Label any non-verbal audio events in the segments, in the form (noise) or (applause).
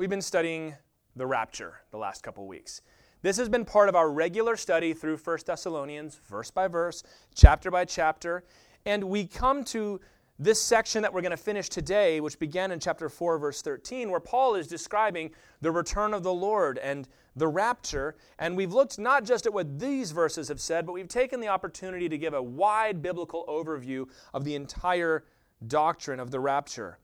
we've been studying the rapture the last couple weeks. This has been part of our regular study through 1 Thessalonians, verse by verse, chapter by chapter. And we come to this section that we're going to finish today, which began in chapter 4, verse 13, where Paul is describing the return of the Lord and the rapture. And we've looked not just at what these verses have said, but we've taken the opportunity to give a wide biblical overview of the entire doctrine of the rapture.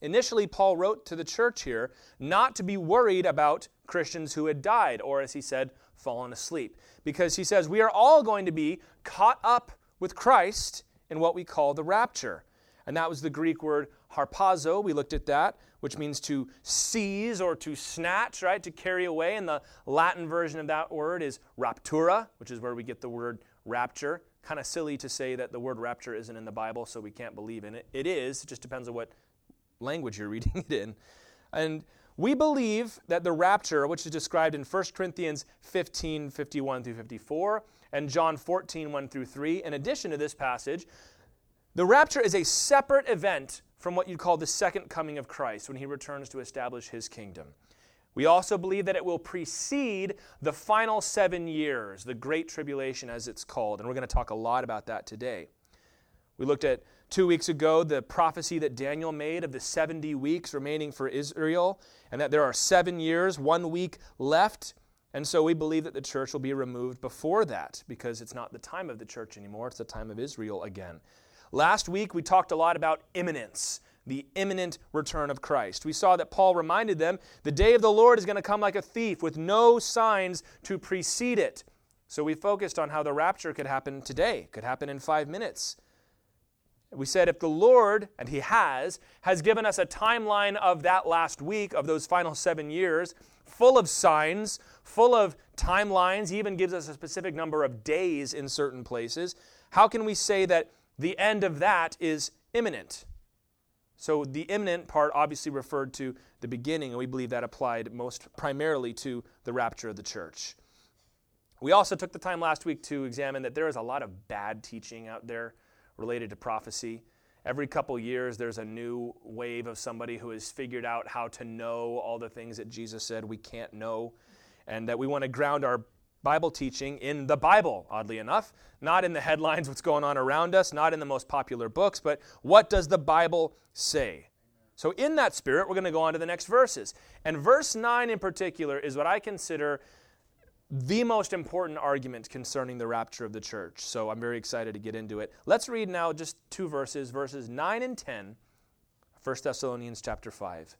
Initially, Paul wrote to the church here not to be worried about Christians who had died, or as he said, fallen asleep. Because he says, we are all going to be caught up with Christ in what we call the rapture. And that was the Greek word harpazo. We looked at that, which means to seize or to snatch, right? To carry away. And the Latin version of that word is raptura, which is where we get the word rapture. Kind of silly to say that the word rapture isn't in the Bible, so we can't believe in it. It is, it just depends on what language you're reading (laughs) it in. And we believe that the rapture, which is described in 1 Corinthians 15 51 through 54, and John 14 1 through 3, in addition to this passage, the rapture is a separate event from what you'd call the second coming of Christ when he returns to establish his kingdom. We also believe that it will precede the final seven years, the Great Tribulation as it's called, and we're going to talk a lot about that today. We looked at two weeks ago the prophecy that Daniel made of the 70 weeks remaining for Israel, and that there are seven years, one week left. And so we believe that the church will be removed before that because it's not the time of the church anymore, it's the time of Israel again. Last week we talked a lot about imminence, the imminent return of Christ. We saw that Paul reminded them the day of the Lord is going to come like a thief with no signs to precede it. So we focused on how the rapture could happen today, could happen in five minutes. We said if the Lord, and He has, has given us a timeline of that last week, of those final seven years, full of signs, full of timelines, He even gives us a specific number of days in certain places, how can we say that the end of that is imminent? So the imminent part obviously referred to the beginning, and we believe that applied most primarily to the rapture of the church. We also took the time last week to examine that there is a lot of bad teaching out there related to prophecy. Every couple years, there's a new wave of somebody who has figured out how to know all the things that Jesus said we can't know, and that we want to ground our Bible teaching in the Bible, oddly enough, not in the headlines, what's going on around us, not in the most popular books, but what does the Bible say? So, in that spirit, we're going to go on to the next verses. And verse 9 in particular is what I consider the most important argument concerning the rapture of the church. So I'm very excited to get into it. Let's read now just two verses, verses 9 and 10, 1 Thessalonians chapter 5.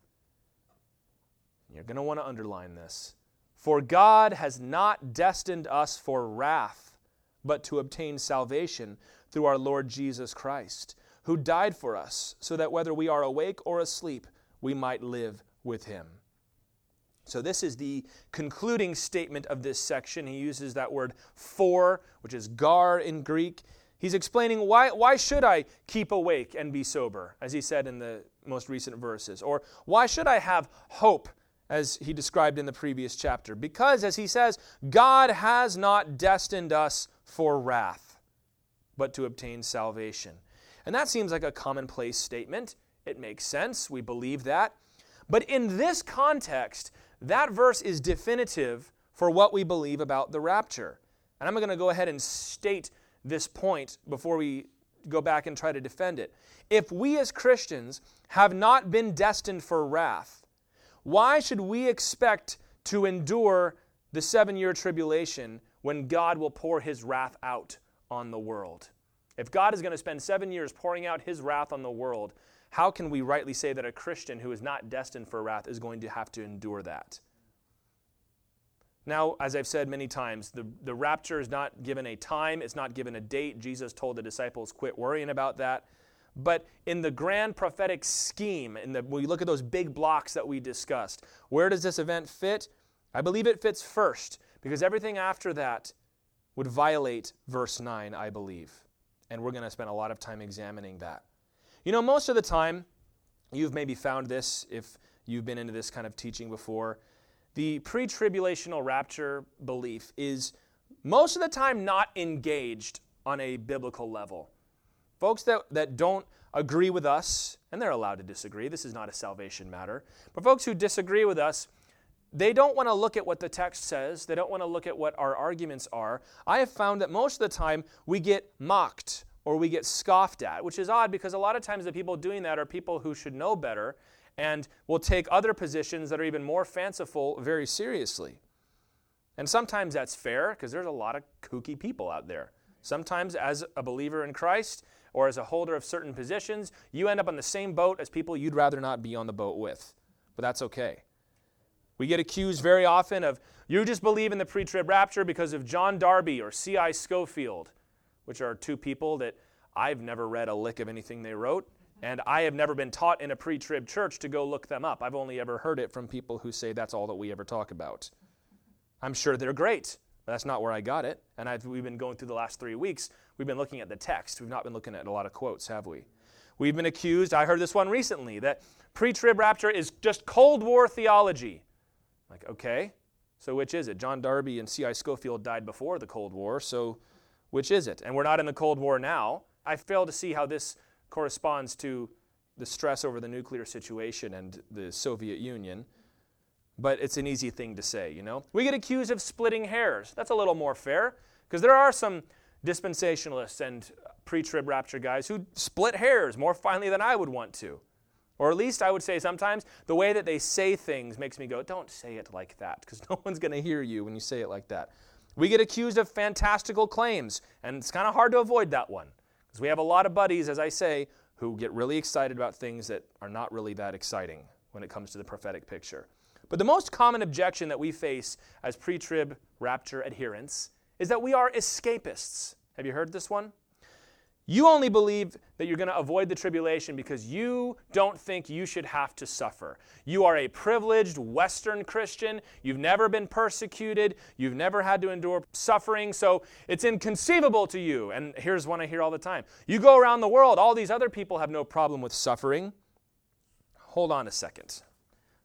You're going to want to underline this. For God has not destined us for wrath, but to obtain salvation through our Lord Jesus Christ, who died for us, so that whether we are awake or asleep, we might live with him. So, this is the concluding statement of this section. He uses that word for, which is gar in Greek. He's explaining why, why should I keep awake and be sober, as he said in the most recent verses? Or why should I have hope, as he described in the previous chapter? Because, as he says, God has not destined us for wrath, but to obtain salvation. And that seems like a commonplace statement. It makes sense. We believe that. But in this context, that verse is definitive for what we believe about the rapture. And I'm going to go ahead and state this point before we go back and try to defend it. If we as Christians have not been destined for wrath, why should we expect to endure the seven year tribulation when God will pour his wrath out on the world? If God is going to spend seven years pouring out his wrath on the world, how can we rightly say that a Christian who is not destined for wrath is going to have to endure that? Now, as I've said many times, the, the rapture is not given a time, it's not given a date. Jesus told the disciples, quit worrying about that. But in the grand prophetic scheme, in the, when we look at those big blocks that we discussed, where does this event fit? I believe it fits first, because everything after that would violate verse 9, I believe. And we're going to spend a lot of time examining that. You know, most of the time, you've maybe found this if you've been into this kind of teaching before. The pre tribulational rapture belief is most of the time not engaged on a biblical level. Folks that, that don't agree with us, and they're allowed to disagree, this is not a salvation matter, but folks who disagree with us, they don't want to look at what the text says. They don't want to look at what our arguments are. I have found that most of the time we get mocked or we get scoffed at, which is odd because a lot of times the people doing that are people who should know better and will take other positions that are even more fanciful very seriously. And sometimes that's fair because there's a lot of kooky people out there. Sometimes, as a believer in Christ or as a holder of certain positions, you end up on the same boat as people you'd rather not be on the boat with. But that's okay. We get accused very often of, you just believe in the pre trib rapture because of John Darby or C.I. Scofield, which are two people that I've never read a lick of anything they wrote, and I have never been taught in a pre trib church to go look them up. I've only ever heard it from people who say that's all that we ever talk about. I'm sure they're great, but that's not where I got it. And I've, we've been going through the last three weeks, we've been looking at the text. We've not been looking at a lot of quotes, have we? We've been accused, I heard this one recently, that pre trib rapture is just Cold War theology. Like, okay, so which is it? John Darby and C.I. Scofield died before the Cold War, so which is it? And we're not in the Cold War now. I fail to see how this corresponds to the stress over the nuclear situation and the Soviet Union. But it's an easy thing to say, you know? We get accused of splitting hairs. That's a little more fair, because there are some dispensationalists and pre trib rapture guys who split hairs more finely than I would want to. Or at least I would say sometimes the way that they say things makes me go, don't say it like that, because (laughs) no one's going to hear you when you say it like that. We get accused of fantastical claims, and it's kind of hard to avoid that one. Because we have a lot of buddies, as I say, who get really excited about things that are not really that exciting when it comes to the prophetic picture. But the most common objection that we face as pre trib rapture adherents is that we are escapists. Have you heard this one? You only believe that you're going to avoid the tribulation because you don't think you should have to suffer. You are a privileged Western Christian. You've never been persecuted. You've never had to endure suffering. So it's inconceivable to you. And here's one I hear all the time You go around the world, all these other people have no problem with suffering. Hold on a second.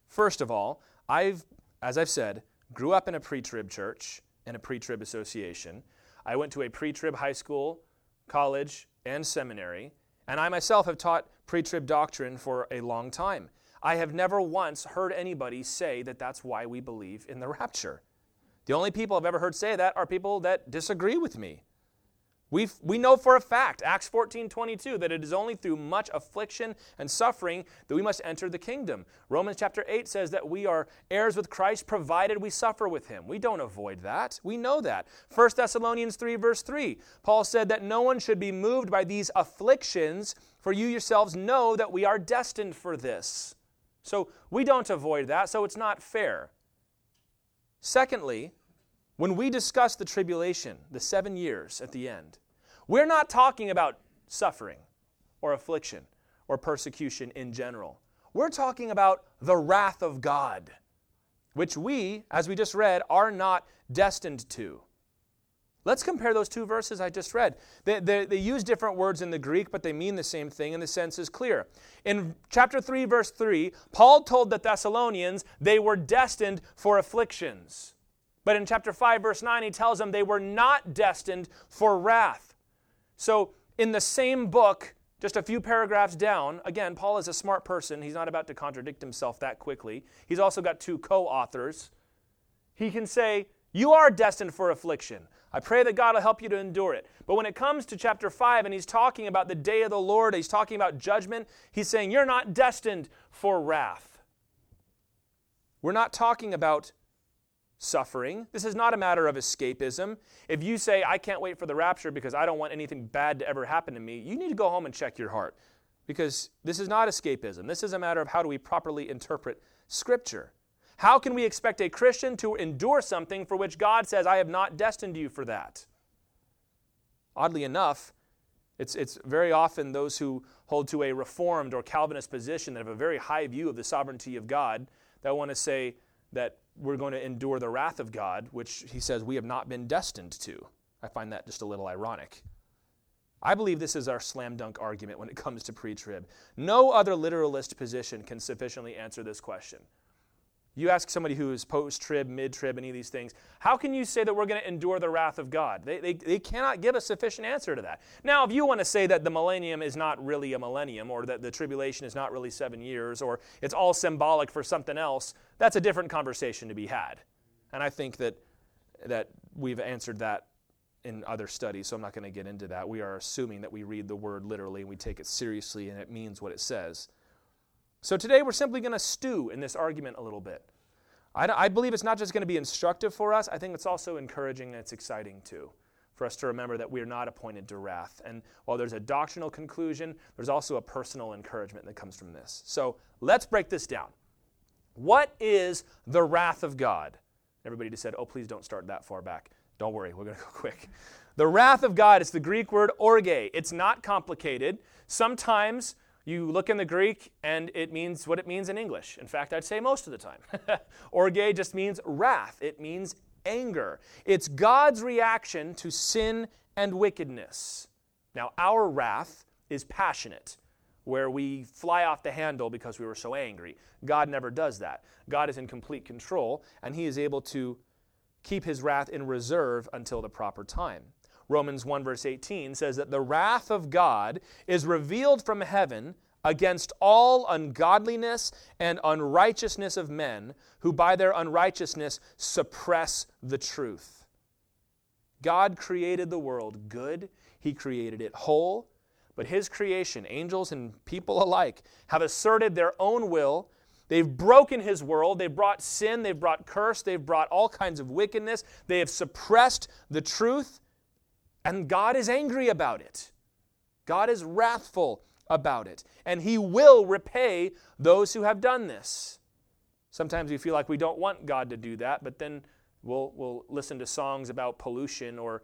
First of all, I've, as I've said, grew up in a pre trib church and a pre trib association. I went to a pre trib high school, college, and seminary, and I myself have taught pre trib doctrine for a long time. I have never once heard anybody say that that's why we believe in the rapture. The only people I've ever heard say that are people that disagree with me. We we know for a fact, Acts 14 22, that it is only through much affliction and suffering that we must enter the kingdom. Romans chapter 8 says that we are heirs with Christ provided we suffer with him. We don't avoid that. We know that. 1 Thessalonians 3, verse 3, Paul said that no one should be moved by these afflictions, for you yourselves know that we are destined for this. So we don't avoid that, so it's not fair. Secondly, when we discuss the tribulation, the seven years at the end, we're not talking about suffering or affliction or persecution in general. We're talking about the wrath of God, which we, as we just read, are not destined to. Let's compare those two verses I just read. They, they, they, use different words in the Greek, but they mean the same thing, and the sense is clear. In chapter 3, verse 3, Paul told the Thessalonians they were destined for afflictions. But in chapter 5, verse 9, he tells them they were not destined for wrath. So, in the same book, just a few paragraphs down, again, Paul is a smart person. He's not about to contradict himself that quickly. He's also got two co authors. He can say, You are destined for affliction. I pray that God will help you to endure it. But when it comes to chapter 5 and he's talking about the day of the Lord, he's talking about judgment, he's saying, You're not destined for wrath. We're not talking about suffering. This is not a matter of escapism. If you say, I can't wait for the rapture because I don't want anything bad to ever happen to me, you need to go home and check your heart because this is not escapism. This is a matter of how do we properly interpret Scripture. How can we expect a Christian to endure something for which God says, I have not destined you for that? Oddly enough, it's, it's very often those who hold to a Reformed or Calvinist position that have a very high view of the sovereignty of God that want to say that we're going to endure the wrath of God, which he says we have not been destined to. I find that just a little ironic. I believe this is our slam dunk argument when it comes to pre trib. No other literalist position can sufficiently answer this question. You ask somebody who is post trib, mid trib, any of these things, how can you say that we're going to endure the wrath of God? They, they, they cannot give a sufficient answer to that. Now, if you want to say that the millennium is not really a millennium, or that the tribulation is not really seven years, or it's all symbolic for something else, that's a different conversation to be had. And I think that, that we've answered that in other studies, so I'm not going to get into that. We are assuming that we read the word literally and we take it seriously and it means what it says. So today we're simply going to stew in this argument a little bit. I, I believe it's not just going to be instructive for us, I think it's also encouraging and it's exciting too for us to remember that we are not appointed to wrath. And while there's a doctrinal conclusion, there's also a personal encouragement that comes from this. So let's break this down. What is the wrath of God? Everybody just said, oh, please don't start that far back. Don't worry, we're going to go (laughs) quick. The wrath of God is the Greek word orge. It's not complicated. Sometimes you look in the Greek and it means what it means in English. In fact, I'd say most of the time. (laughs) Orge just means wrath, it means anger. It's God's reaction to sin and wickedness. Now, our wrath is passionate, where we fly off the handle because we were so angry. God never does that. God is in complete control, and He is able to keep His wrath in reserve until the proper time. Romans 1, verse 18 says that the wrath of God is revealed from heaven against all ungodliness and unrighteousness of men who by their unrighteousness suppress the truth. God created the world good, He created it whole, but His creation, angels and people alike, have asserted their own will. They've broken his world. They've brought sin. They've brought curse. They've brought all kinds of wickedness. They have suppressed the truth. And God is angry about it. God is wrathful about it. And He will repay those who have done this. Sometimes we feel like we don't want God to do that, but then we'll, we'll listen to songs about pollution or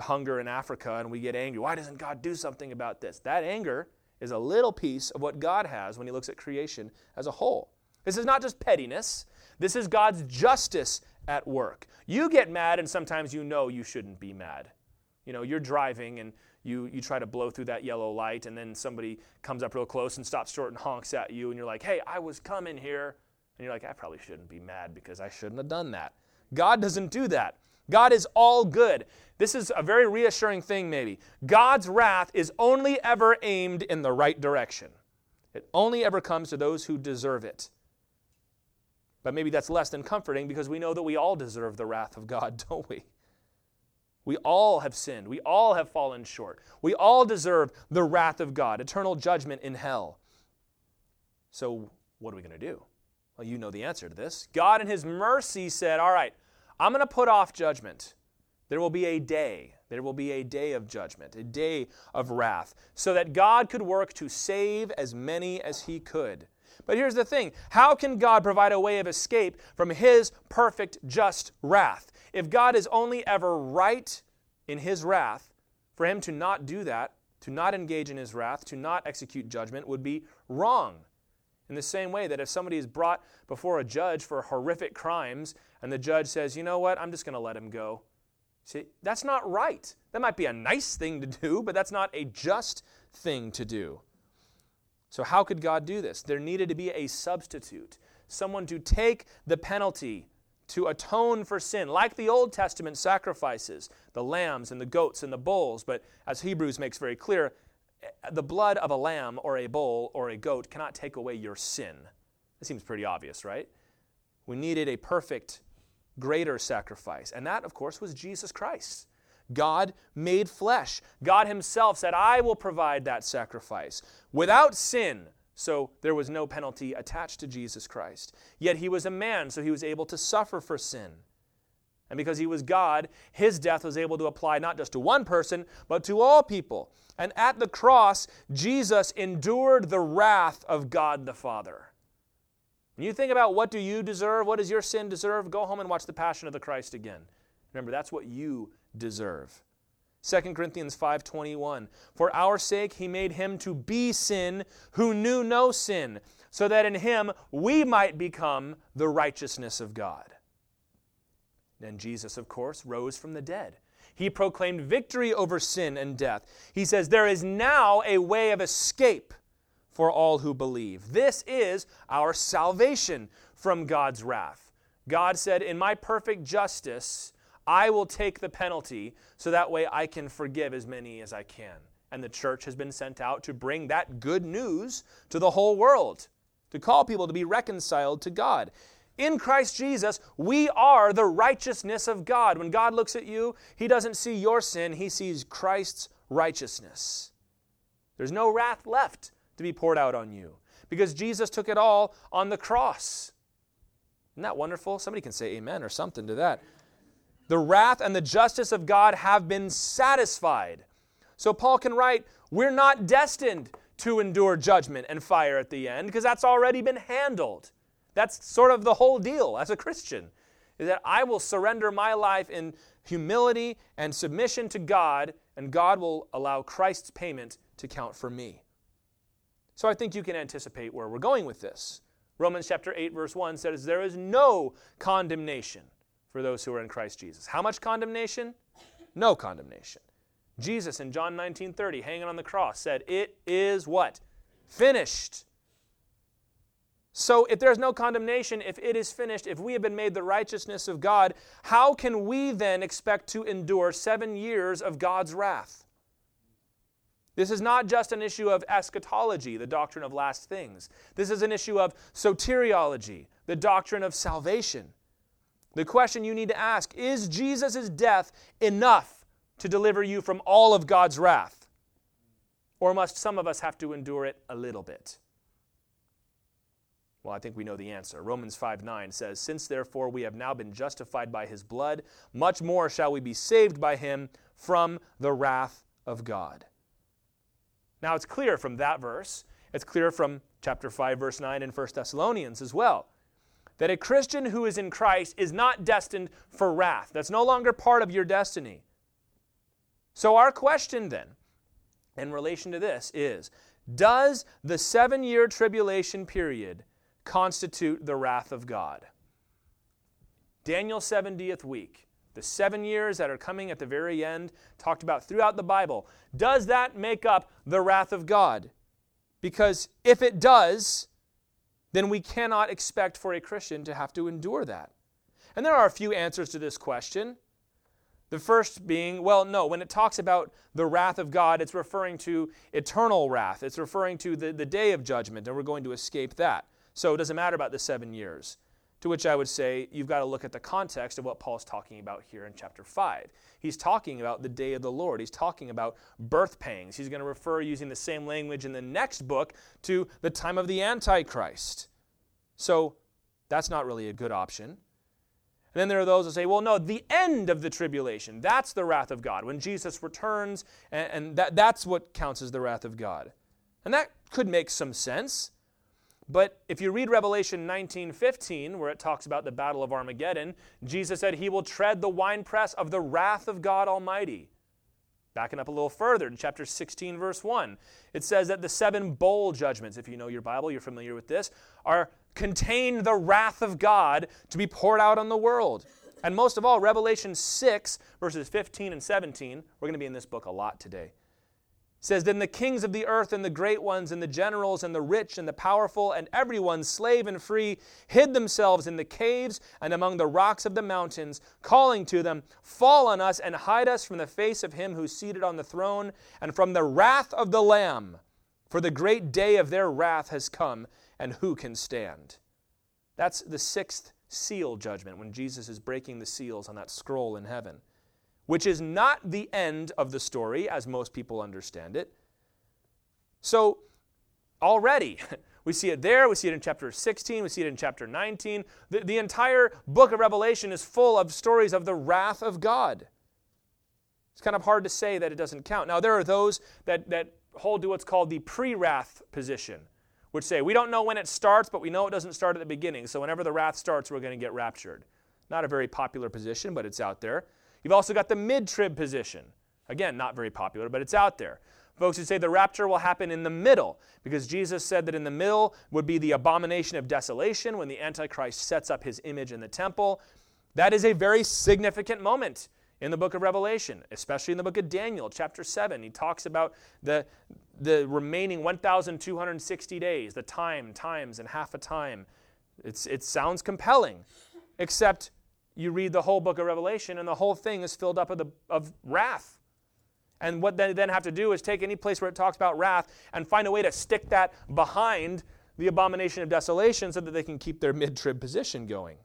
hunger in Africa and we get angry. Why doesn't God do something about this? That anger is a little piece of what God has when He looks at creation as a whole. This is not just pettiness, this is God's justice at work. You get mad, and sometimes you know you shouldn't be mad. You know, you're driving and you, you try to blow through that yellow light, and then somebody comes up real close and stops short and honks at you, and you're like, hey, I was coming here. And you're like, I probably shouldn't be mad because I shouldn't have done that. God doesn't do that. God is all good. This is a very reassuring thing, maybe. God's wrath is only ever aimed in the right direction, it only ever comes to those who deserve it. But maybe that's less than comforting because we know that we all deserve the wrath of God, (laughs) don't we? We all have sinned. We all have fallen short. We all deserve the wrath of God, eternal judgment in hell. So, what are we going to do? Well, you know the answer to this. God, in His mercy, said, All right, I'm going to put off judgment. There will be a day. There will be a day of judgment, a day of wrath, so that God could work to save as many as He could. But here's the thing how can God provide a way of escape from His perfect, just wrath? If God is only ever right in his wrath, for him to not do that, to not engage in his wrath, to not execute judgment, would be wrong. In the same way that if somebody is brought before a judge for horrific crimes and the judge says, you know what, I'm just going to let him go. See, that's not right. That might be a nice thing to do, but that's not a just thing to do. So, how could God do this? There needed to be a substitute, someone to take the penalty to atone for sin, like the Old Testament sacrifices, the lambs and the goats and the bulls. But as Hebrews makes very clear, the blood of a lamb or a bull or a goat cannot take away your sin. That seems pretty obvious, right? We needed a perfect, greater sacrifice. And that, of course, was Jesus Christ. God made flesh. God Himself said, I will provide that sacrifice without sin so there was no penalty attached to Jesus Christ. Yet he was a man, so he was able to suffer for sin. And because he was God, his death was able to apply not just to one person, but to all people. And at the cross, Jesus endured the wrath of God the Father. When you think about what do you deserve, what does your sin deserve, go home and watch the Passion of the Christ again. Remember, that's what you deserve. 2 Corinthians 5:21 For our sake he made him to be sin who knew no sin so that in him we might become the righteousness of God. Then Jesus of course rose from the dead. He proclaimed victory over sin and death. He says there is now a way of escape for all who believe. This is our salvation from God's wrath. God said, In my perfect justice, I will take the penalty so that way I can forgive as many as I can. And the church has been sent out to bring that good news to the whole world, to call people to be reconciled to God. In Christ Jesus, we are the righteousness of God. When God looks at you, He doesn't see your sin, He sees Christ's righteousness. There's no wrath left to be poured out on you because Jesus took it all on the cross. Isn't that wonderful? Somebody can say amen or something to that. The wrath and the justice of God have been satisfied. So Paul can write, We're not destined to endure judgment and fire at the end because that's already been handled. That's sort of the whole deal as a Christian, is that I will surrender my life in humility and submission to God, and God will allow Christ's payment to count for me. So I think you can anticipate where we're going with this. Romans chapter 8, verse 1 says, There is no condemnation for those who are in Christ Jesus. How much condemnation? No condemnation. Jesus in John 19 30, hanging on the cross, said, It is what? Finished. So, if there's no condemnation, if it is finished, if we have been made the righteousness of God, how can we then expect to endure seven years of God's wrath? This is not just an issue of eschatology, the doctrine of last things. This is an issue of soteriology, the doctrine of salvation. The question you need to ask is Jesus' death enough to deliver you from all of God's wrath? Or must some of us have to endure it a little bit? Well, I think we know the answer. Romans 5 9 says, Since therefore we have now been justified by his blood, much more shall we be saved by him from the wrath of God. Now it's clear from that verse, it's clear from chapter 5, verse 9 in 1 Thessalonians as well, that a Christian who is in Christ is not destined for wrath. That's no longer part of your destiny. So, our question then, in relation to this, is Does the seven year tribulation period constitute the wrath of God. Daniel's 70th week, the seven years that are coming at the very end, talked about throughout the Bible, does that make up the wrath of God? Because if it does, then we cannot expect for a Christian to have to endure that. And there are a few answers to this question. The first being, well, no, when it talks about the wrath of God, it's referring to eternal wrath. It's referring to the, the day of judgment, and we're going to escape that. So it doesn't matter about the seven years. To which I would say you've got to look at the context of what Paul's talking about here in chapter 5. He's talking about the day of the Lord. He's talking about birth pangs. He's going to refer, using the same language in the next book, to the time of the Antichrist. So that's not really a good option. And then there are those who say, well, no, the end of the tribulation, that's the wrath of God. When Jesus returns, and, and that, that's what counts as the wrath of God. And that could make some sense. But if you read Revelation 19:15, where it talks about the battle of Armageddon, Jesus said he will tread the winepress of the wrath of God Almighty. Backing up a little further in chapter 16, verse 1, it says that the seven bowl judgments, if you know your Bible, you're familiar with this, are contain the wrath of God to be poured out on the world. And most of all, Revelation 6, verses 15 and 17, we're going to be in this book a lot today says, Then the kings of the earth and the great ones and the generals and the rich and the powerful and everyone, slave and free, hid themselves in the caves and among the rocks of the mountains, calling to them, Fall on us and hide us from the face of him who's seated on the throne and from the wrath of the Lamb. For the great day of their wrath has come, and who can stand? That's the sixth seal judgment when Jesus is breaking the seals on that scroll in heaven which is not the end of the story as most people understand it. So, already, (laughs) we see it there, we see it in chapter 16, we see it in chapter 19. The, the entire book of Revelation is full of stories of the wrath of God. It's kind of hard to say that it doesn't count. Now, there are those that, that hold to what's called the pre wrath position, which say we don't know when it starts, but we know it doesn't start at the beginning. So, whenever the wrath starts, we're going to get raptured. Not a very popular position, but it's out there. You've also got the mid trib position. Again, not very popular, but it's out there. Folks who say the rapture will happen in the middle because Jesus said that in the middle would be the abomination of desolation when the Antichrist sets up his image in the temple. That is a very significant moment in the book of Revelation, especially in the book of Daniel, chapter 7. He talks about the, the remaining 1,260 days, the time, times, and half a time It's, it sounds compelling, except you read the whole book of Revelation and the whole thing is filled up of, the, of wrath. And what they then have to do is take any place where it talks about wrath and find a way to stick that behind the abomination of desolation so that they can keep their mid-trib position going.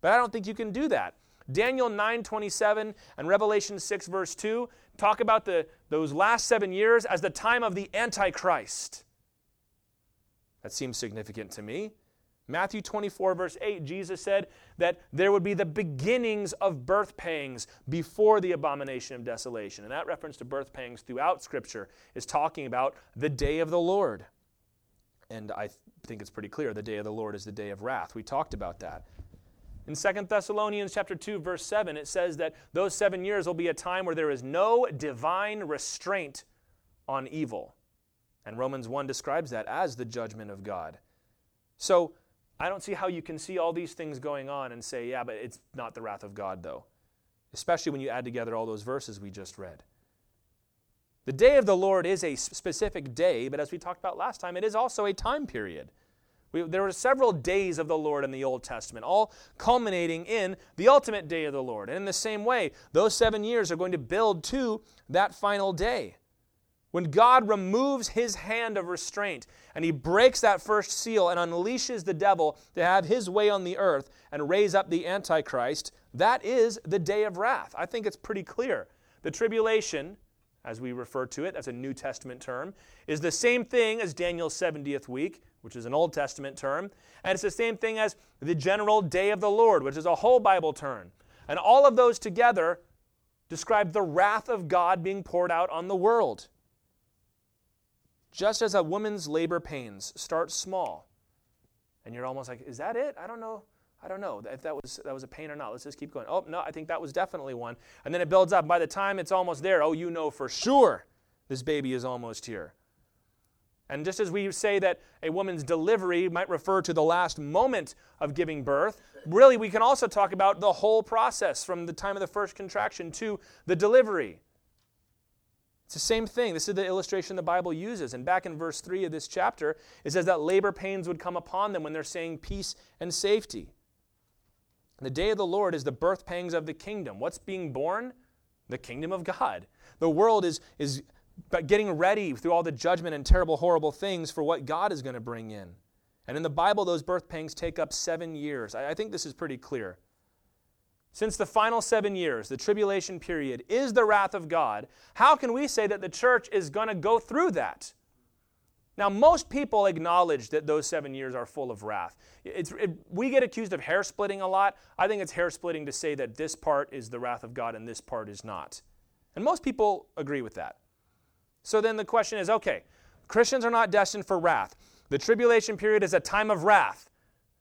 But I don't think you can do that. Daniel 9:27 and Revelation 6 verse 2 talk about the, those last 7 years as the time of the antichrist. That seems significant to me. Matthew 24, verse 8, Jesus said that there would be the beginnings of birth pangs before the abomination of desolation. And that reference to birth pangs throughout Scripture is talking about the day of the Lord. And I think it's pretty clear the day of the Lord is the day of wrath. We talked about that. In 2 Thessalonians chapter 2 verse 7 it says that those 7 years will be a time where there is no divine restraint on evil. And Romans 1 describes that as the judgment of God. So I don't see how you can see all these things going on and say, yeah, but it's not the wrath of God, though. Especially when you add together all those verses we just read. The day of the Lord is a specific day, but as we talked about last time, it is also a time period. We, there were several days of the Lord in the Old Testament, all culminating in the ultimate day of the Lord. And in the same way, those seven years are going to build to that final day. When God removes his hand of restraint and he breaks that first seal and unleashes the devil to have his way on the earth and raise up the Antichrist, that is the day of wrath. I think it's pretty clear. The tribulation, as we refer to it, as a New Testament term, is the same thing as Daniel's 70th week, which is an Old Testament term, and it's the same thing as the general day of the Lord, which is a whole Bible term. And all of those together describe the wrath of God being poured out on the world. Just as a woman's labor pains start small, and you're almost like, is that it? I don't know. I don't know if that was that was a pain or not. Let's just keep going. Oh no, I think that was definitely one. And then it builds up. By the time it's almost there, oh, you know for sure this baby is almost here. And just as we say that a woman's delivery might refer to the last moment of giving birth, really we can also talk about the whole process from the time of the first contraction to the delivery. It's the same thing. This is the illustration the Bible uses. And back in verse 3 of this chapter, it says that labor pains would come upon them when they're saying peace and safety. The day of the Lord is the birth pangs of the kingdom. What's being born? The kingdom of God. The world is, is getting ready through all the judgment and terrible, horrible things for what God is going to bring in. And in the Bible, those birth pangs take up seven years. I, I think this is pretty clear. Since the final seven years, the tribulation period, is the wrath of God, how can we say that the church is going to go through that? Now, most people acknowledge that those seven years are full of wrath. It, we get accused of hair splitting a lot. I think it's hair splitting to say that this part is the wrath of God and this part is not. And most people agree with that. So then the question is okay, Christians are not destined for wrath. The tribulation period is a time of wrath.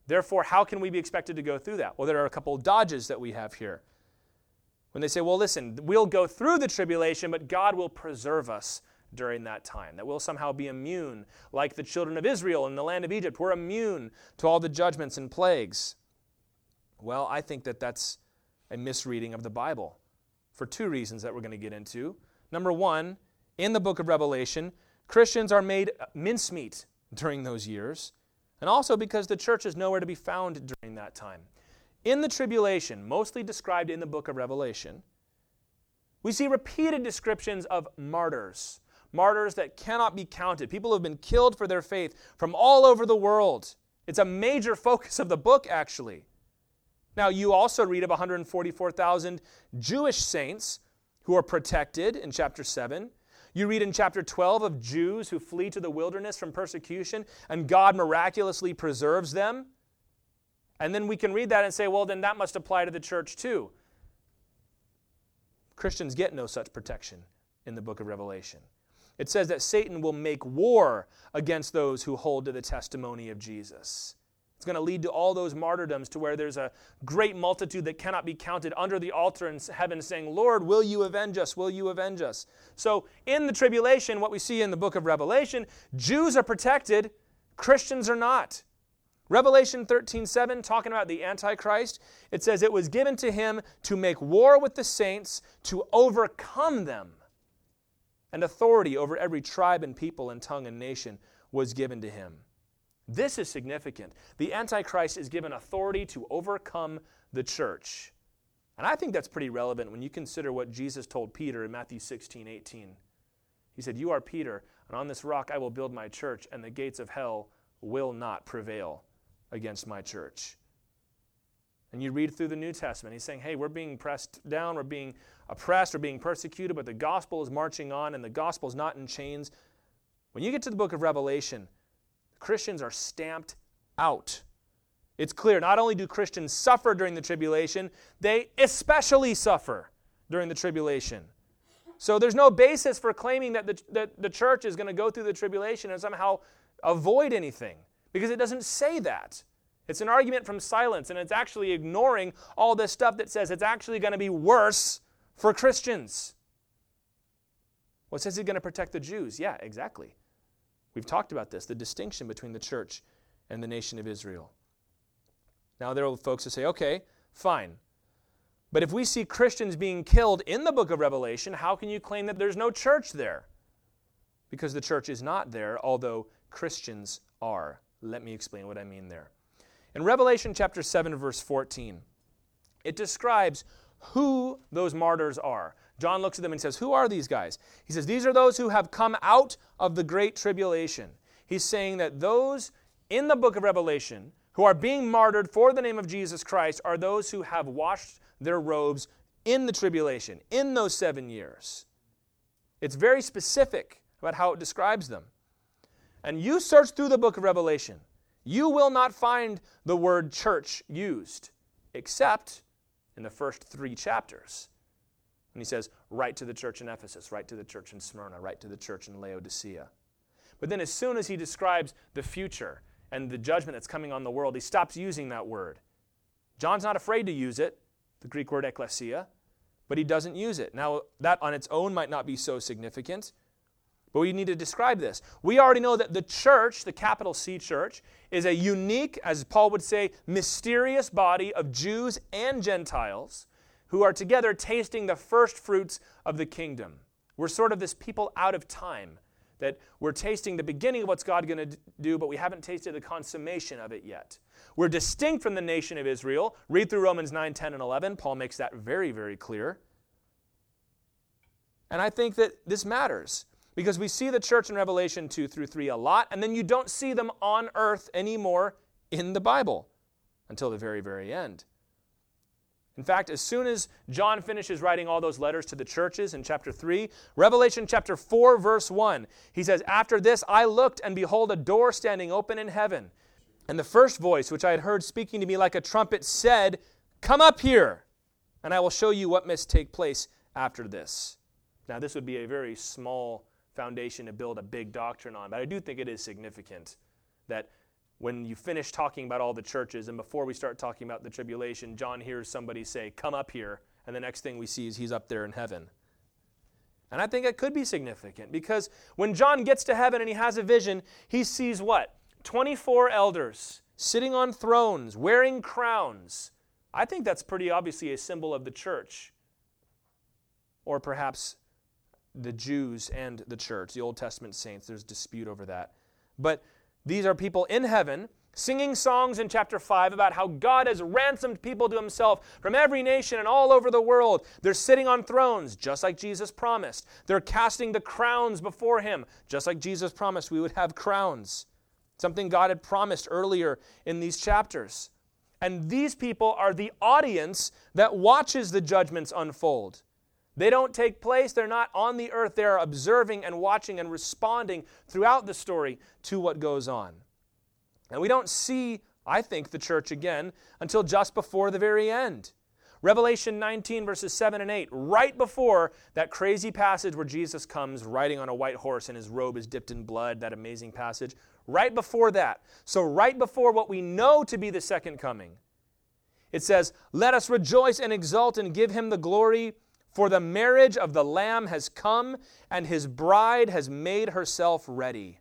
Therefore, how can we be expected to go through that? Well, there are a couple of dodges that we have here. When they say, well, listen, we'll go through the tribulation, but God will preserve us during that time. That we'll somehow be immune, like the children of Israel in the land of Egypt. We're immune to all the judgments and plagues. Well, I think that that's a misreading of the Bible for two reasons that we're going to get into. Number one, in the book of Revelation, Christians are made mincemeat during those years and also because the church is nowhere to be found during that time. In the tribulation, mostly described in the book of Revelation, we see repeated descriptions of martyrs, martyrs that cannot be counted, people who have been killed for their faith from all over the world. It's a major (laughs) focus of the book, actually. Now, you also read of 144,000 Jewish saints who are protected in chapter 7. You read in chapter 12 of Jews who flee to the wilderness from persecution, and God miraculously preserves them. And then we can read that and say, well, then that must apply to the church too. Christians get no such protection in the book of Revelation. It says that Satan will make war against those who hold to the testimony of Jesus. It's going to lead to all those martyrdoms to where there's a great multitude that cannot be counted under the altar in heaven saying, Lord, will you avenge us? Will you avenge us? So, in the tribulation, what we see in the book of Revelation, Jews are protected, Christians are not. Revelation 13, 7, talking about the Antichrist, it says, It was given to him to make war with the saints, to overcome them. And authority over every tribe and people and tongue and nation was given to him. This is significant. The Antichrist is given authority to overcome the church. And I think that's pretty relevant when you consider what Jesus told Peter in Matthew 16, 18. He said, You are Peter, and on this rock I will build my church, and the gates of hell will not prevail against my church. And you read through the New Testament, he's saying, Hey, we're being pressed down, we're being oppressed, we're being persecuted, but the gospel is marching on, and the gospel is not in chains. When you get to the book of Revelation, Christians are stamped out. It's clear not only do Christians suffer during the tribulation, they especially suffer during the tribulation. So there's no basis for claiming that the, that the church is going to go through the tribulation and somehow avoid anything because it doesn't say that. It's an argument from silence, and it's actually ignoring all this stuff that says it's actually going to be worse for Christians. What well, says he's going to protect the Jews? Yeah, exactly. We've talked about this the distinction between the church and the nation of Israel. Now, there are folks who say, okay, fine. But if we see Christians being killed in the book of Revelation, how can you claim that there's no church there? Because the church is not there, although Christians are. Let me explain what I mean there. In Revelation chapter 7, verse 14, it describes who those martyrs are. John looks at them and says, Who are these guys? He says, These are those who have come out of the great tribulation. He's saying that those in the book of Revelation who are being martyred for the name of Jesus Christ are those who have washed their robes in the tribulation, in those seven years. It's very specific about how it describes them. And you search through the book of Revelation, you will not find the word church used, except in the first three chapters. And he says, Write to the church in Ephesus, write to the church in Smyrna, write to the church in Laodicea. But then, as soon as he describes the future and the judgment that's coming on the world, he stops using that word. John's not afraid to use it, the Greek word ekklesia, but he doesn't use it. Now, that on its own might not be so significant, but we need to describe this. We already know that the church, the capital C church, is a unique, as Paul would say, mysterious body of Jews and Gentiles who are together tasting the first fruits of the kingdom. We're sort of this people out of time that we're tasting the beginning of what's God going to do, but we haven't tasted the consummation of it yet. We're distinct from the nation of Israel. Read through Romans 9, 10, and 11. Paul makes that very, very clear. And I think that this matters because we see the church in Revelation 2 through 3 a lot, and then you don't see them on earth anymore in the Bible until the very, very end. In fact, as soon as John finishes writing all those letters to the churches in chapter 3, Revelation chapter 4, verse 1, he says, After this I looked, and behold, a door standing open in heaven. And the first voice, which I had heard speaking to me like a trumpet, said, Come up here, and I will show you what must take place after this. Now, this would be a very small foundation to build a big doctrine on, but I do think it is significant that when you finish talking about all the churches and before we start talking about the tribulation, John hears somebody say, Come up here. And the next thing we see is he's up there in heaven. And I think it could be significant because when John gets to heaven and he has a vision, he sees what? 24 elders sitting on thrones, wearing crowns. I think that's pretty obviously a symbol of the church. Or perhaps the Jews and the church, the Old Testament saints. There's dispute over that. But these are people in heaven singing songs in chapter 5 about how God has ransomed people to himself from every nation and all over the world. They're sitting on thrones, just like Jesus promised. They're casting the crowns before him, just like Jesus promised we would have crowns. Something God had promised earlier in these chapters. And these people are the audience that watches the judgments unfold. They don't take place, they're not on the earth, they're observing and watching and responding throughout the story to what goes on. And we don't see, I think, the church again until just before the very end. Revelation 19, verses 7 and 8, right before that crazy passage where Jesus comes riding on a white horse and his robe is dipped in blood, that amazing passage, right before that. So, right before what we know to be the second coming, it says, Let us rejoice and exult and give him the glory for the marriage of the Lamb has come, and his bride has made herself ready.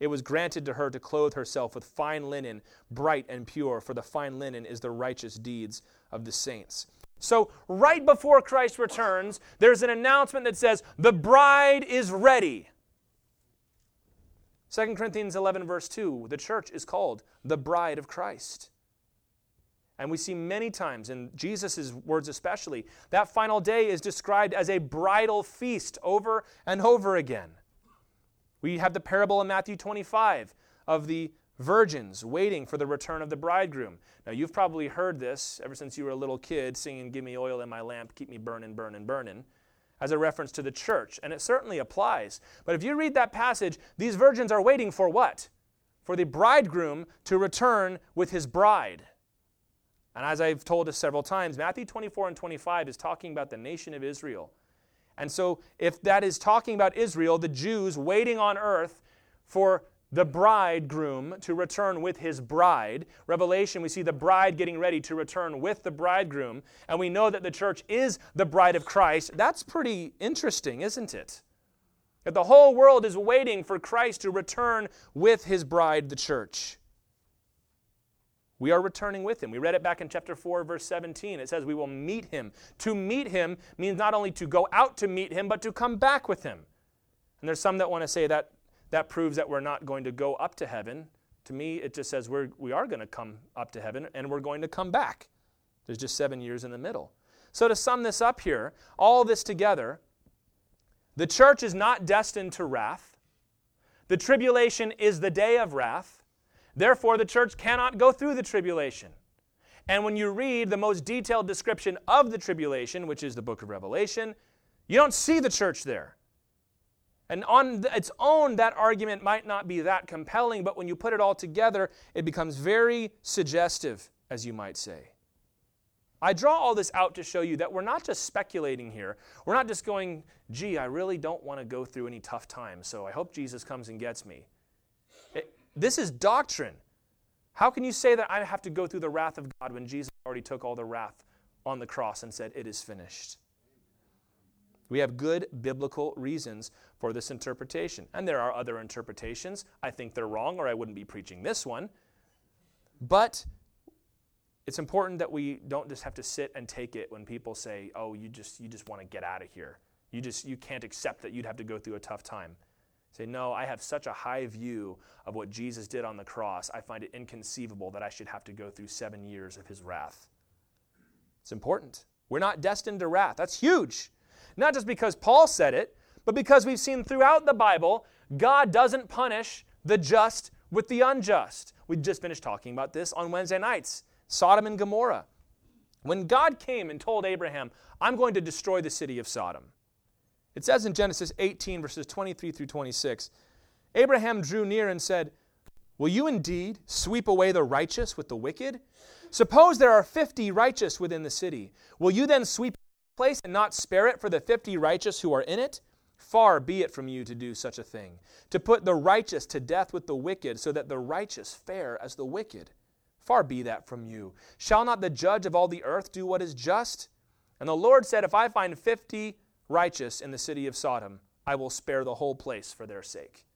It was granted to her to clothe herself with fine linen, bright and pure, for the fine linen is the righteous deeds of the saints. So, right before Christ returns, there's an announcement that says, The bride is ready. 2 Corinthians 11, verse 2, the church is called the bride of Christ. And we see many times, in Jesus' words especially, that final day is described as a bridal feast over and over again. We have the parable in Matthew 25 of the virgins waiting for the return of the bridegroom. Now, you've probably heard this ever since you were a little kid singing, Give me oil in my lamp, keep me burning, burning, burning, as a reference to the church. And it certainly applies. But if you read that passage, these virgins are waiting for what? For the bridegroom to return with his bride. And as I've told us several times, Matthew 24 and 25 is talking about the nation of Israel. And so, if that is talking about Israel, the Jews waiting on earth for the bridegroom to return with his bride. Revelation, we see the bride getting ready to return with the bridegroom, and we know that the church is the bride of Christ. That's pretty interesting, isn't it? That the whole world is waiting for Christ to return with his bride, the church. We are returning with him. We read it back in chapter 4, verse 17. It says, We will meet him. To meet him means not only to go out to meet him, but to come back with him. And there's some that want to say that that proves that we're not going to go up to heaven. To me, it just says we're, we are going to come up to heaven and we're going to come back. There's just seven years in the middle. So, to sum this up here, all this together, the church is not destined to wrath. The tribulation is the day of wrath. Therefore, the church cannot go through the tribulation. And when you read the most detailed description of the tribulation, which is the book of Revelation, you don't see the church there. And on its own, that argument might not be that compelling, but when you put it all together, it becomes very suggestive, as you might say. I draw all this out to show you that we're not just speculating here. We're not just going, gee, I really don't want to go through any tough times, so I hope Jesus comes and gets me. This is doctrine. How can you say that I have to go through the wrath of God when Jesus already took all the wrath on the cross and said, It is finished? We have good biblical reasons for this interpretation. And there are other interpretations. I think they're wrong, or I wouldn't be preaching this one. But it's important that we don't just have to sit and take it when people say, "Oh, you just you just want to get out of here. You just you can't accept that you'd have to go through a tough time." Say, no, I have such a high view of what Jesus did on the cross, I find it inconceivable that I should have to go through seven years of his wrath. It's important. We're not destined to wrath. That's huge. Not just because Paul said it, but because we've seen throughout the Bible, God doesn't punish the just with the unjust. We just finished talking about this on Wednesday nights Sodom and Gomorrah. When God came and told Abraham, I'm going to destroy the city of Sodom, it says in Genesis 18, verses 23 through 26 Abraham drew near and said, Will you indeed sweep away the righteous with the wicked? Suppose there are 50 righteous within the city. Will you then sweep the place and not spare it for the 50 righteous who are in it? Far be it from you to do such a thing, to put the righteous to death with the wicked, so that the righteous fare as the wicked. Far be that from you. Shall not the judge of all the earth do what is just? And the Lord said, If I find 50 righteous in the city of Sodom, I will spare the whole place for their sake.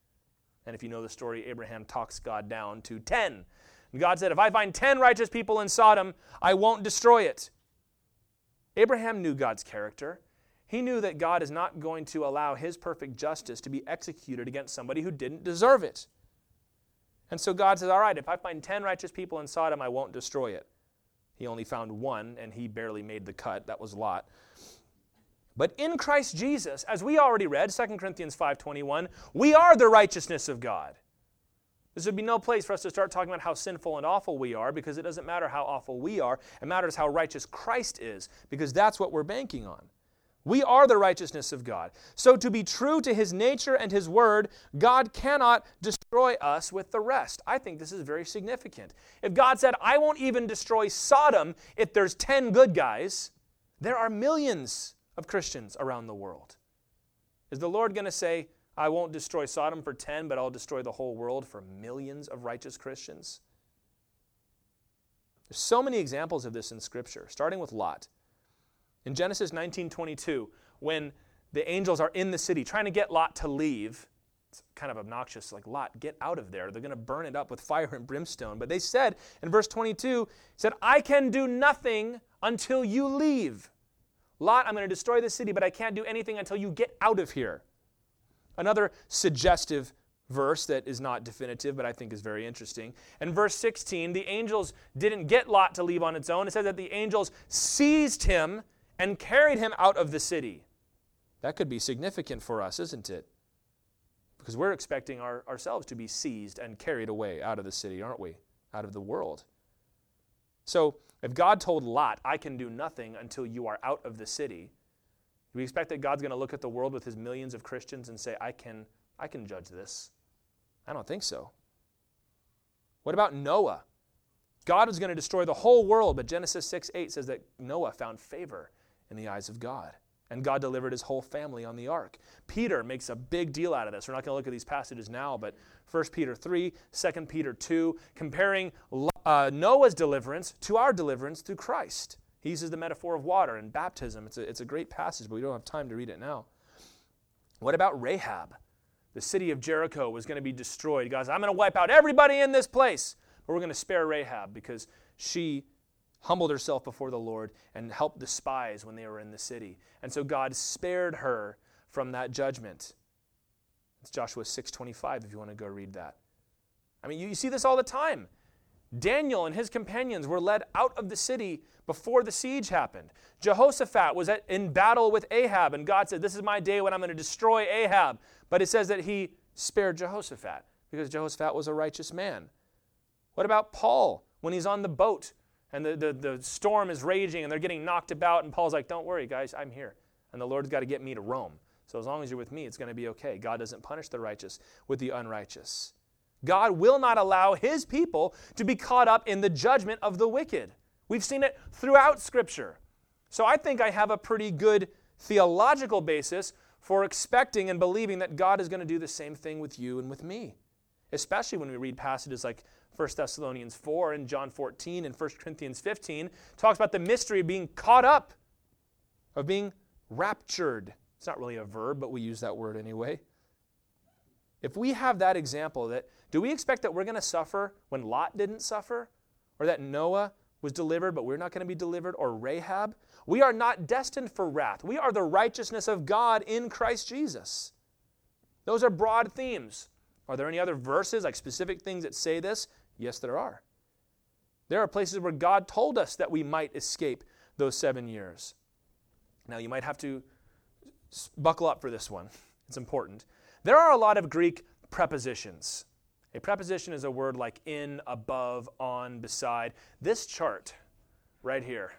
And if you know the story, Abraham talks God down to 10. And God said, If I find 10 righteous people in Sodom, I won't destroy it. Abraham knew God's character. He knew that God is not going to allow his perfect justice to be executed against somebody who didn't deserve it. And so God says, All right, if I find 10 righteous people in Sodom, I won't destroy it. He only found one, and he barely made the cut. That was Lot. But in Christ Jesus, as we already read, 2 Corinthians 5:21, we are the righteousness of God. This would be no place for us to start talking about how sinful and awful we are because it doesn't matter how awful we are. It matters how righteous Christ is because that's what we're banking on. We are the righteousness of God. So, to be true to his nature and his word, God cannot destroy us with the rest. I think this is very significant. If God said, I won't even destroy Sodom if there's 10 good guys, there are millions of Christians around the world. Is the Lord going to say, I won't destroy Sodom for 10, but I'll destroy the whole world for millions of righteous Christians? There's so many examples of this in Scripture, starting with Lot. In Genesis 19:22, when the angels are in the city trying to get Lot to leave, it's kind of obnoxious, like Lot, get out of there. They're going to burn it up with fire and brimstone. But they said in verse 22, said, I can do nothing until you leave. Lot, I'm going to destroy the city, but I can't do anything until you get out of here. Another suggestive verse that is not definitive, but I think is very interesting. In verse 16, the angels didn't get Lot to leave on its own. It says that the angels seized him and carried him out of the city. That could be significant for us, isn't it? Because we're expecting our, ourselves to be seized and carried away out of the city, aren't we? Out of the world. So, if God told Lot, I can do nothing until you are out of the city, do we expect that God's going to look at the world with his millions of Christians and say, I can, I can judge this? I don't think so. What about Noah? God was going to destroy the whole world, but Genesis 6 8 says that Noah found favor in the eyes of God. And God delivered his whole family on the ark. Peter makes a big deal out of this. We're not going to look at these passages now, but 1 Peter 3, 2 Peter 2, comparing uh, Noah's deliverance to our deliverance through Christ. He uses the metaphor of water and baptism. It's a, it's a great passage, but we don't have time to read it now. What about Rahab? the city of Jericho was going to be destroyed. God said, I'm going to wipe out everybody in this place, but we're going to spare Rahab because she humbled herself before the Lord and helped the spies when they were in the city. And so God spared her from that judgment. It's Joshua 6:25 if you want to go read that. I mean, you, you see this all the time. Daniel and his companions were led out of the city before the siege happened. Jehoshaphat was at, in battle with Ahab, and God said, This is my day when I'm going to destroy Ahab. But it says that he spared Jehoshaphat because Jehoshaphat was a righteous man. What about Paul when he's on the boat and the, the, the storm is raging and they're getting knocked about? And Paul's like, Don't worry, guys, I'm here. And the Lord's got to get me to Rome. So as long as you're with me, it's going to be okay. God doesn't punish the righteous with the unrighteous. God will not allow his people to be caught up in the judgment of the wicked. We've seen it throughout Scripture. So I think I have a pretty good theological basis for expecting and believing that God is going to do the same thing with you and with me. Especially when we read passages like 1 Thessalonians 4 and John 14 and 1 Corinthians 15 talks about the mystery of being caught up, of being raptured. It's not really a verb, but we use that word anyway. If we have that example, that do we expect that we're going to suffer when Lot didn't suffer, or that Noah was delivered, but we're not going to be delivered, or Rahab? We are not destined for wrath. We are the righteousness of God in Christ Jesus. Those are broad themes. Are there any other verses, like specific things that say this? Yes, there are. There are places where God told us that we might escape those seven years. Now, you might have to buckle up for this one, (laughs) it's important. There are a lot of Greek prepositions. A preposition is a word like in, above, on, beside. This chart right here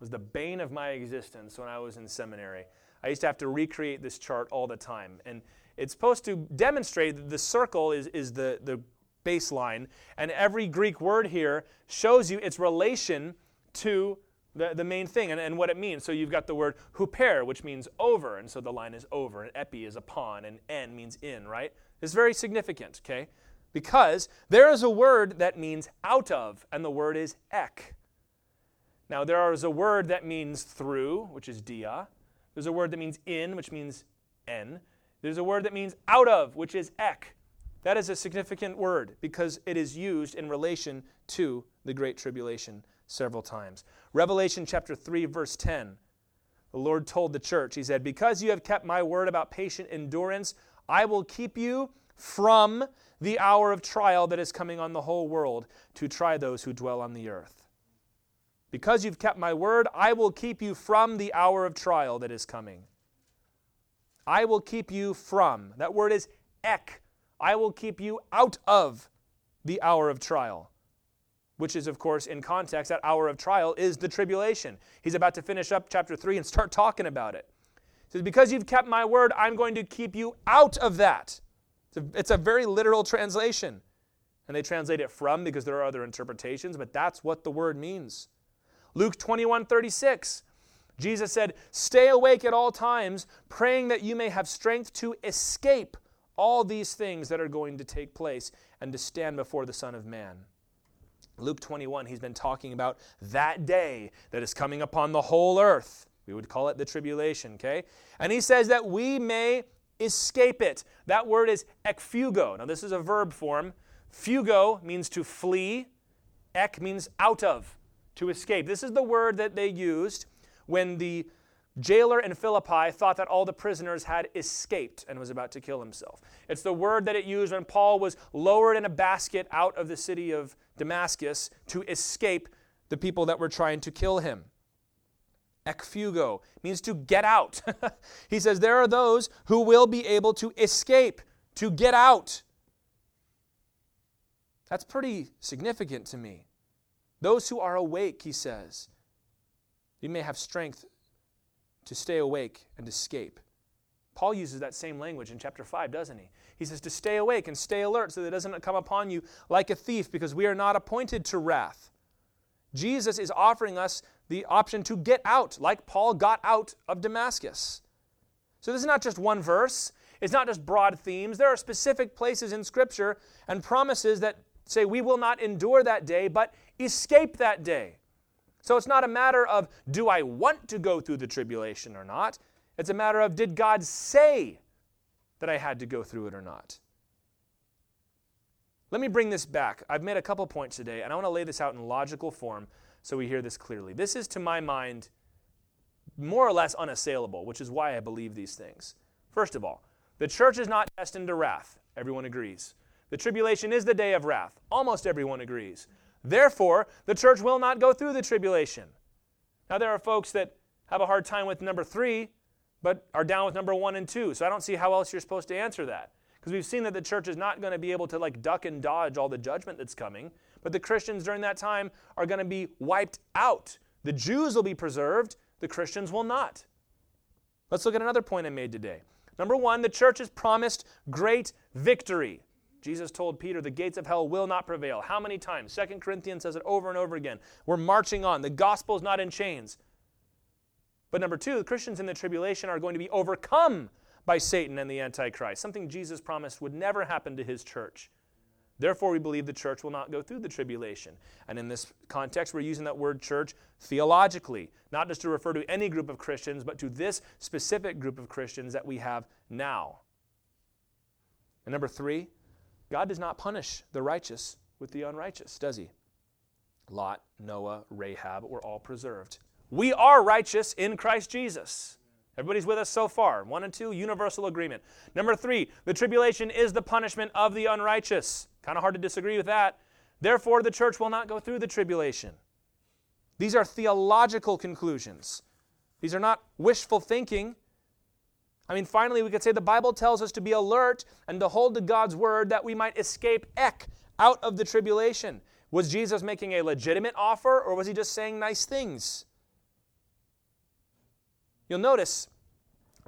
was the bane of my existence when I was in seminary. I used to have to recreate this chart all the time. And it's supposed to demonstrate that the circle is, is the, the baseline, and every Greek word here shows you its relation to the, the main thing and, and what it means. So you've got the word huper, which means over, and so the line is over, and epi is upon, and en means in, right? It's very significant, okay? Because there is a word that means out of, and the word is ek. Now, there is a word that means through, which is dia. There's a word that means in, which means en. There's a word that means out of, which is ek. That is a significant word because it is used in relation to the Great Tribulation several times. Revelation chapter 3, verse 10. The Lord told the church, He said, Because you have kept my word about patient endurance, I will keep you from the hour of trial that is coming on the whole world to try those who dwell on the earth. Because you've kept my word, I will keep you from the hour of trial that is coming. I will keep you from. That word is ek. I will keep you out of the hour of trial, which is, of course, in context, that hour of trial is the tribulation. He's about to finish up chapter 3 and start talking about it. He says, Because you've kept my word, I'm going to keep you out of that. It's a, it's a very literal translation. And they translate it from because there are other interpretations, but that's what the word means. Luke 21 36. Jesus said, Stay awake at all times, praying that you may have strength to escape all these things that are going to take place and to stand before the Son of Man. Luke 21, he's been talking about that day that is coming upon the whole earth. We would call it the tribulation, okay? And he says that we may escape it. That word is ekfugo. Now, this is a verb form. Fugo means to flee, ek means out of to escape. This is the word that they used when the jailer in Philippi thought that all the prisoners had escaped and was about to kill himself. It's the word that it used when Paul was lowered in a basket out of the city of Damascus to escape the people that were trying to kill him. Ekfugo means to get out. (laughs) he says there are those who will be able to escape, to get out. That's pretty significant to me. Those who are awake, he says, you may have strength to stay awake and escape. Paul uses that same language in chapter 5, doesn't he? He says to stay awake and stay alert so that it doesn't come upon you like a thief because we are not appointed to wrath. Jesus is offering us the option to get out, like Paul got out of Damascus. So this is not just one verse, it's not just broad themes. There are specific places in Scripture and promises that say we will not endure that day, but escape that day. So it's not a matter of do I want to go through the tribulation or not? It's a matter of did God say that I had to go through it or not? Let me bring this back. I've made a couple points today, and I want to lay this out in logical form so we hear this clearly. This is, to my mind, more or less unassailable, which is why I believe these things. First of all, the church is not destined to wrath. Everyone agrees. The tribulation is the day of wrath. Almost everyone agrees. Therefore, the church will not go through the tribulation. Now, there are folks that have a hard time with number three, but are down with number one and two. So I don't see how else you're supposed to answer that. Because we've seen that the church is not going to be able to like duck and dodge all the judgment that's coming. But the Christians during that time are going to be wiped out. The Jews will be preserved, the Christians will not. Let's look at another point I made today. Number one, the church is promised great victory. Jesus told Peter, the gates of hell will not prevail. How many times? Second Corinthians says it over and over again. We're marching on. The gospel is not in chains. But number two, the Christians in the tribulation are going to be overcome by Satan and the Antichrist, something Jesus promised would never happen to his church. Therefore, we believe the church will not go through the tribulation. And in this context, we're using that word church theologically, not just to refer to any group of Christians, but to this specific group of Christians that we have now. And number three, God does not punish the righteous with the unrighteous, does he? Lot, Noah, Rahab were all preserved. We are righteous in Christ Jesus. Everybody's with us so far. One and two, universal agreement. Number three, the tribulation is the punishment of the unrighteous. Kind of hard to disagree with that. Therefore, the church will not go through the tribulation. These are theological conclusions. These are not wishful thinking. I mean, finally, we could say the Bible tells us to be alert and to hold to God's word that we might escape ek out of the tribulation. Was Jesus making a legitimate offer or was he just saying nice things? You'll notice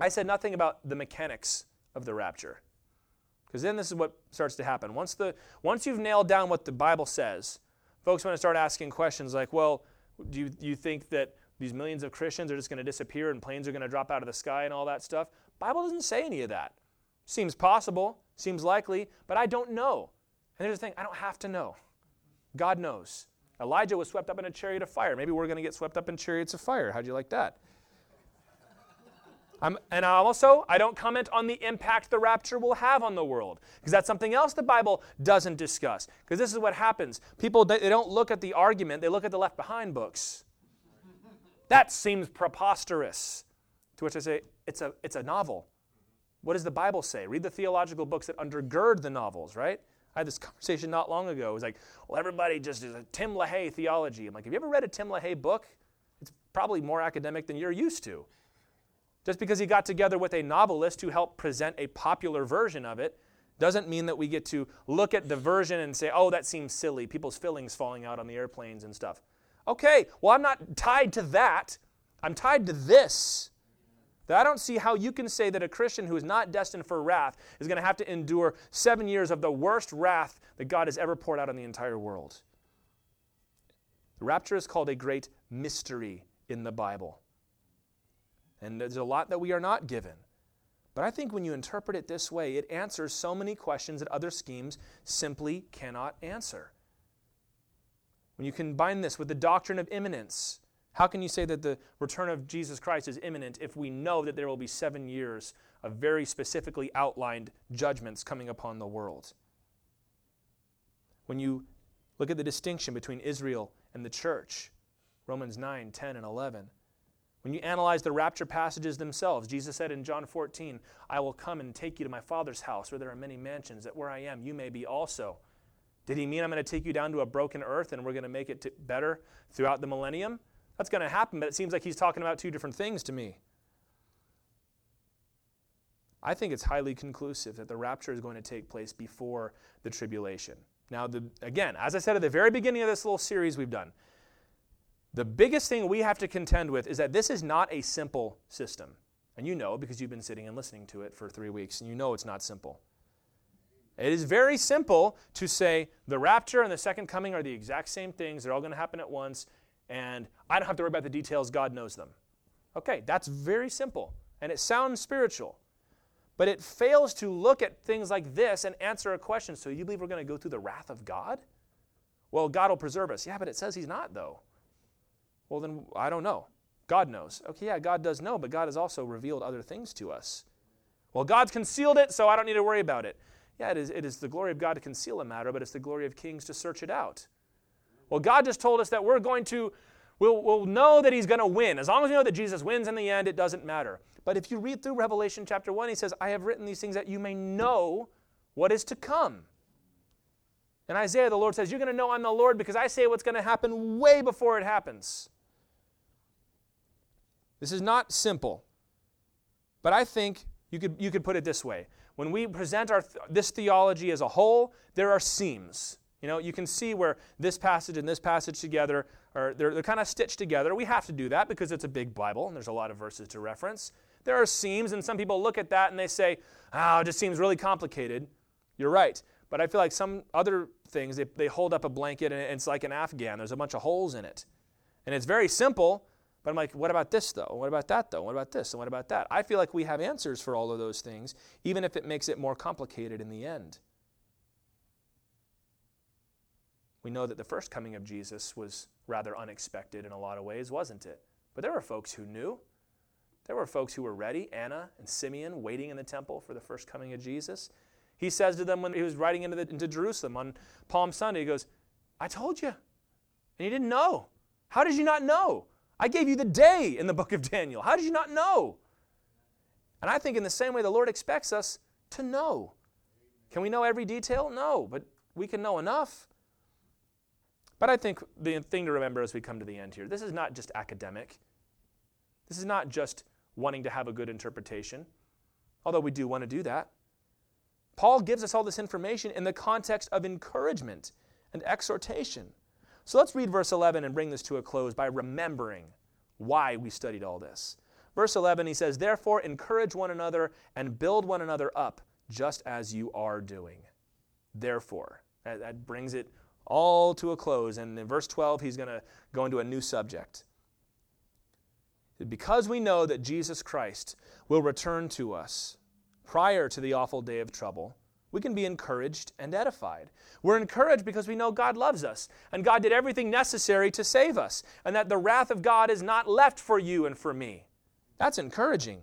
I said nothing about the mechanics of the rapture. Because then this is what starts to happen. Once, the, once you've nailed down what the Bible says, folks want to start asking questions like, well, do you, you think that these millions of Christians are just going to disappear and planes are going to drop out of the sky and all that stuff? Bible doesn't say any of that. Seems possible, seems likely, but I don't know. And there's the thing, I don't have to know. God knows. Elijah was swept up in a chariot of fire. Maybe we're going to get swept up in chariots of fire. How'd you like that? I'm, and also, I don't comment on the impact the rapture will have on the world, because that's something else the Bible doesn't discuss. Because this is what happens people, they don't look at the argument, they look at the Left Behind books. That seems preposterous. To which I say, it's a, it's a novel. What does the Bible say? Read the theological books that undergird the novels, right? I had this (laughs) conversation not long ago. It was like, well, everybody just is a Tim LaHaye theology. I'm like, have you ever read a Tim LaHaye book? It's probably more academic than you're used to. Just because he got together with a novelist who helped present a popular version of it doesn't mean that we get to look at the version and say, oh, that seems silly. People's fillings falling out on the airplanes and stuff. Okay, well, I'm not tied to that. I'm tied to this. That I don't see how you can say that a Christian who is not destined for wrath is going to have to endure seven years of the worst wrath that God has ever poured out on the entire world. The rapture is called a great mystery in the Bible. And there's a lot that we are not given. But I think when you interpret it this way, it answers so many questions that other schemes simply cannot answer. When you combine this with the doctrine of imminence, how can you say that the return of Jesus Christ is imminent if we know that there will be seven years of very specifically outlined judgments coming upon the world? When you look at the distinction between Israel and the church, Romans 9, 10, and 11, When you analyze the rapture passages themselves, Jesus said in John 14, I will come and take you to my Father's house where there are many mansions, that where I am, you may be also. Did he mean I'm going to take you down to a broken earth and we're going to make it better throughout the millennium? That's going to happen, but it seems like he's talking about two different things to me. I think it's highly conclusive that the rapture is going to take place before the tribulation. Now, the, again, as I said at the very beginning of this little series we've done, the biggest thing we have to contend with is that this is not a simple system. And you know because you've been sitting and listening to it for three weeks, and you know it's not simple. It is very simple to say the rapture and the second coming are the exact same things. They're all going to happen at once, and I don't have to worry about the details. God knows them. Okay, that's very simple, and it sounds spiritual. But it fails to look at things like this and answer a question. So you believe we're going to go through the wrath of God? Well, God will preserve us. Yeah, but it says He's not, though. Well, then I don't know. God knows. Okay, yeah, God does know, but God has also revealed other things to us. Well, God's concealed it, so I don't need to worry about it. Yeah, it is, it is the glory of God to conceal a matter, but it's the glory of kings to search it out. Well, God just told us that we're going to, we'll, we'll know that He's going to win. As long as we know that Jesus wins in the end, it doesn't matter. But if you read through Revelation chapter 1, He says, I have written these things that you may know what is to come. In Isaiah, the Lord says, You're going to know I'm the Lord because I say what's going to happen way before it happens. This is not simple. But I think you could, you could put it this way. When we present our, this theology as a whole, there are seams. You know, you can see where this passage and this passage together are they're, they're kind of stitched together. We have to do that because it's a big Bible and there's a lot of verses to reference. There are seams, and some people look at that and they say, oh, it just seems really complicated. You're right. But I feel like some other things, they, they hold up a blanket and it's like an Afghan. There's a bunch of holes in it. And it's very simple, but I'm like, what about this though? What about that though? What about this? And what about that? I feel like we have answers for all of those things, even if it makes it more complicated in the end. We know that the first coming of Jesus was rather unexpected in a lot of ways, wasn't it? But there were folks who knew. There were folks who were ready, Anna and Simeon, waiting in the temple for the first coming of Jesus. He says to them when he was riding into, the, into Jerusalem on Palm Sunday, he goes, I told you. And you didn't know. How did you not know? I gave you the day in the book of Daniel. How did you not know? And I think in the same way the Lord expects us to know. Can we know every detail? No, but we can know enough. But I think the thing to remember as we come to the end here this is not just academic. This is not just wanting to have a good interpretation, although we do want to do that. Paul gives us all this information in the context of encouragement and exhortation. So let's read verse 11 and bring this to a close by remembering why we studied all this. Verse 11, he says, Therefore, encourage one another and build one another up, just as you are doing. Therefore, that, brings it all to a close. And in verse 12, he's going to go into a new subject. Because we know that Jesus Christ will return to us prior to the awful day of trouble, we can be encouraged and edified. We're encouraged because we know God loves us and God did everything necessary to save us and that the wrath of God is not left for you and for me. That's encouraging.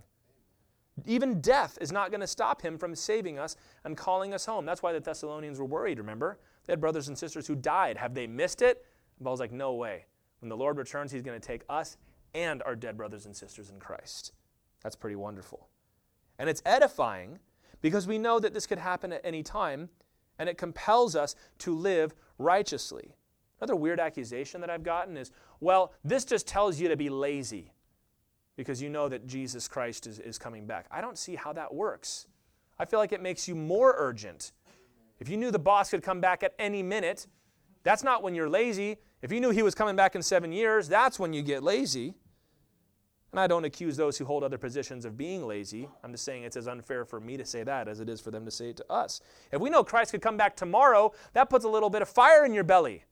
Even death is not going to stop him from saving us and calling us home. That's why the Thessalonians were worried, remember? They had brothers and sisters who died. Have they missed it? And Paul's like, no way. When the Lord returns, he's going to take us and our dead brothers and sisters in Christ. That's pretty wonderful. And it's edifying because we know that this could happen at any time, and it compels us to live righteously. Another weird accusation that I've gotten is well, this just tells you to be lazy because you know that Jesus Christ is, is coming back. I don't see how that works. I feel like it makes you more urgent. If you knew the boss could come back at any minute, that's not when you're lazy. If you knew he was coming back in seven years, that's when you get lazy. And I don't accuse those who hold other positions of being lazy. I'm just saying it's as unfair for me to say that as it is for them to say it to us. If we know Christ could come back tomorrow, that puts a little bit of fire in your belly.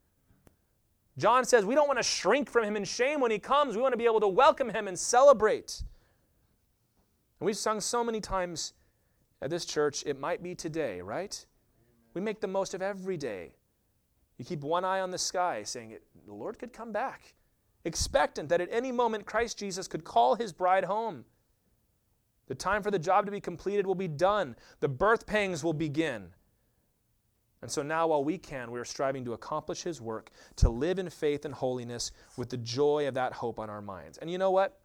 John says we don't want to shrink from him in shame when he comes. We want to be able to welcome him and celebrate. And we've sung so many times at this church, it might be today, right? We make the most of every day. You keep one eye on the sky, saying, The Lord could come back expectant that at any moment Christ Jesus could call his bride home. The time for the job to be completed will be done, the birth pangs will begin. And so now, while we can, we are striving to accomplish his work, to live in faith and holiness with the joy of that hope on our minds. And you know what?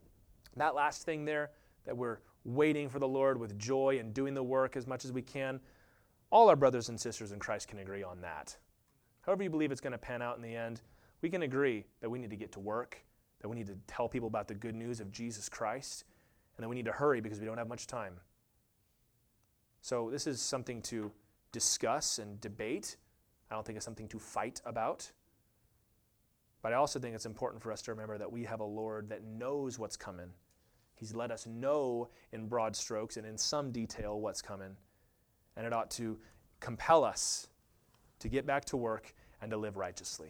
That last thing there, that we're waiting for the Lord with joy and doing the work as much as we can, all our brothers and sisters in Christ can agree on that. However, you believe it's going to pan out in the end, we can agree that we need to get to work, that we need to tell people about the good news of Jesus Christ, and that we need to hurry because we don't have much time. So, this is something to discuss and debate. I don't think it's something to fight about. But I also think it's important for us to remember that we have a Lord that knows what's coming. He's let us know in broad strokes and in some detail what's coming. And it ought to compel us to get back to work and to live righteously.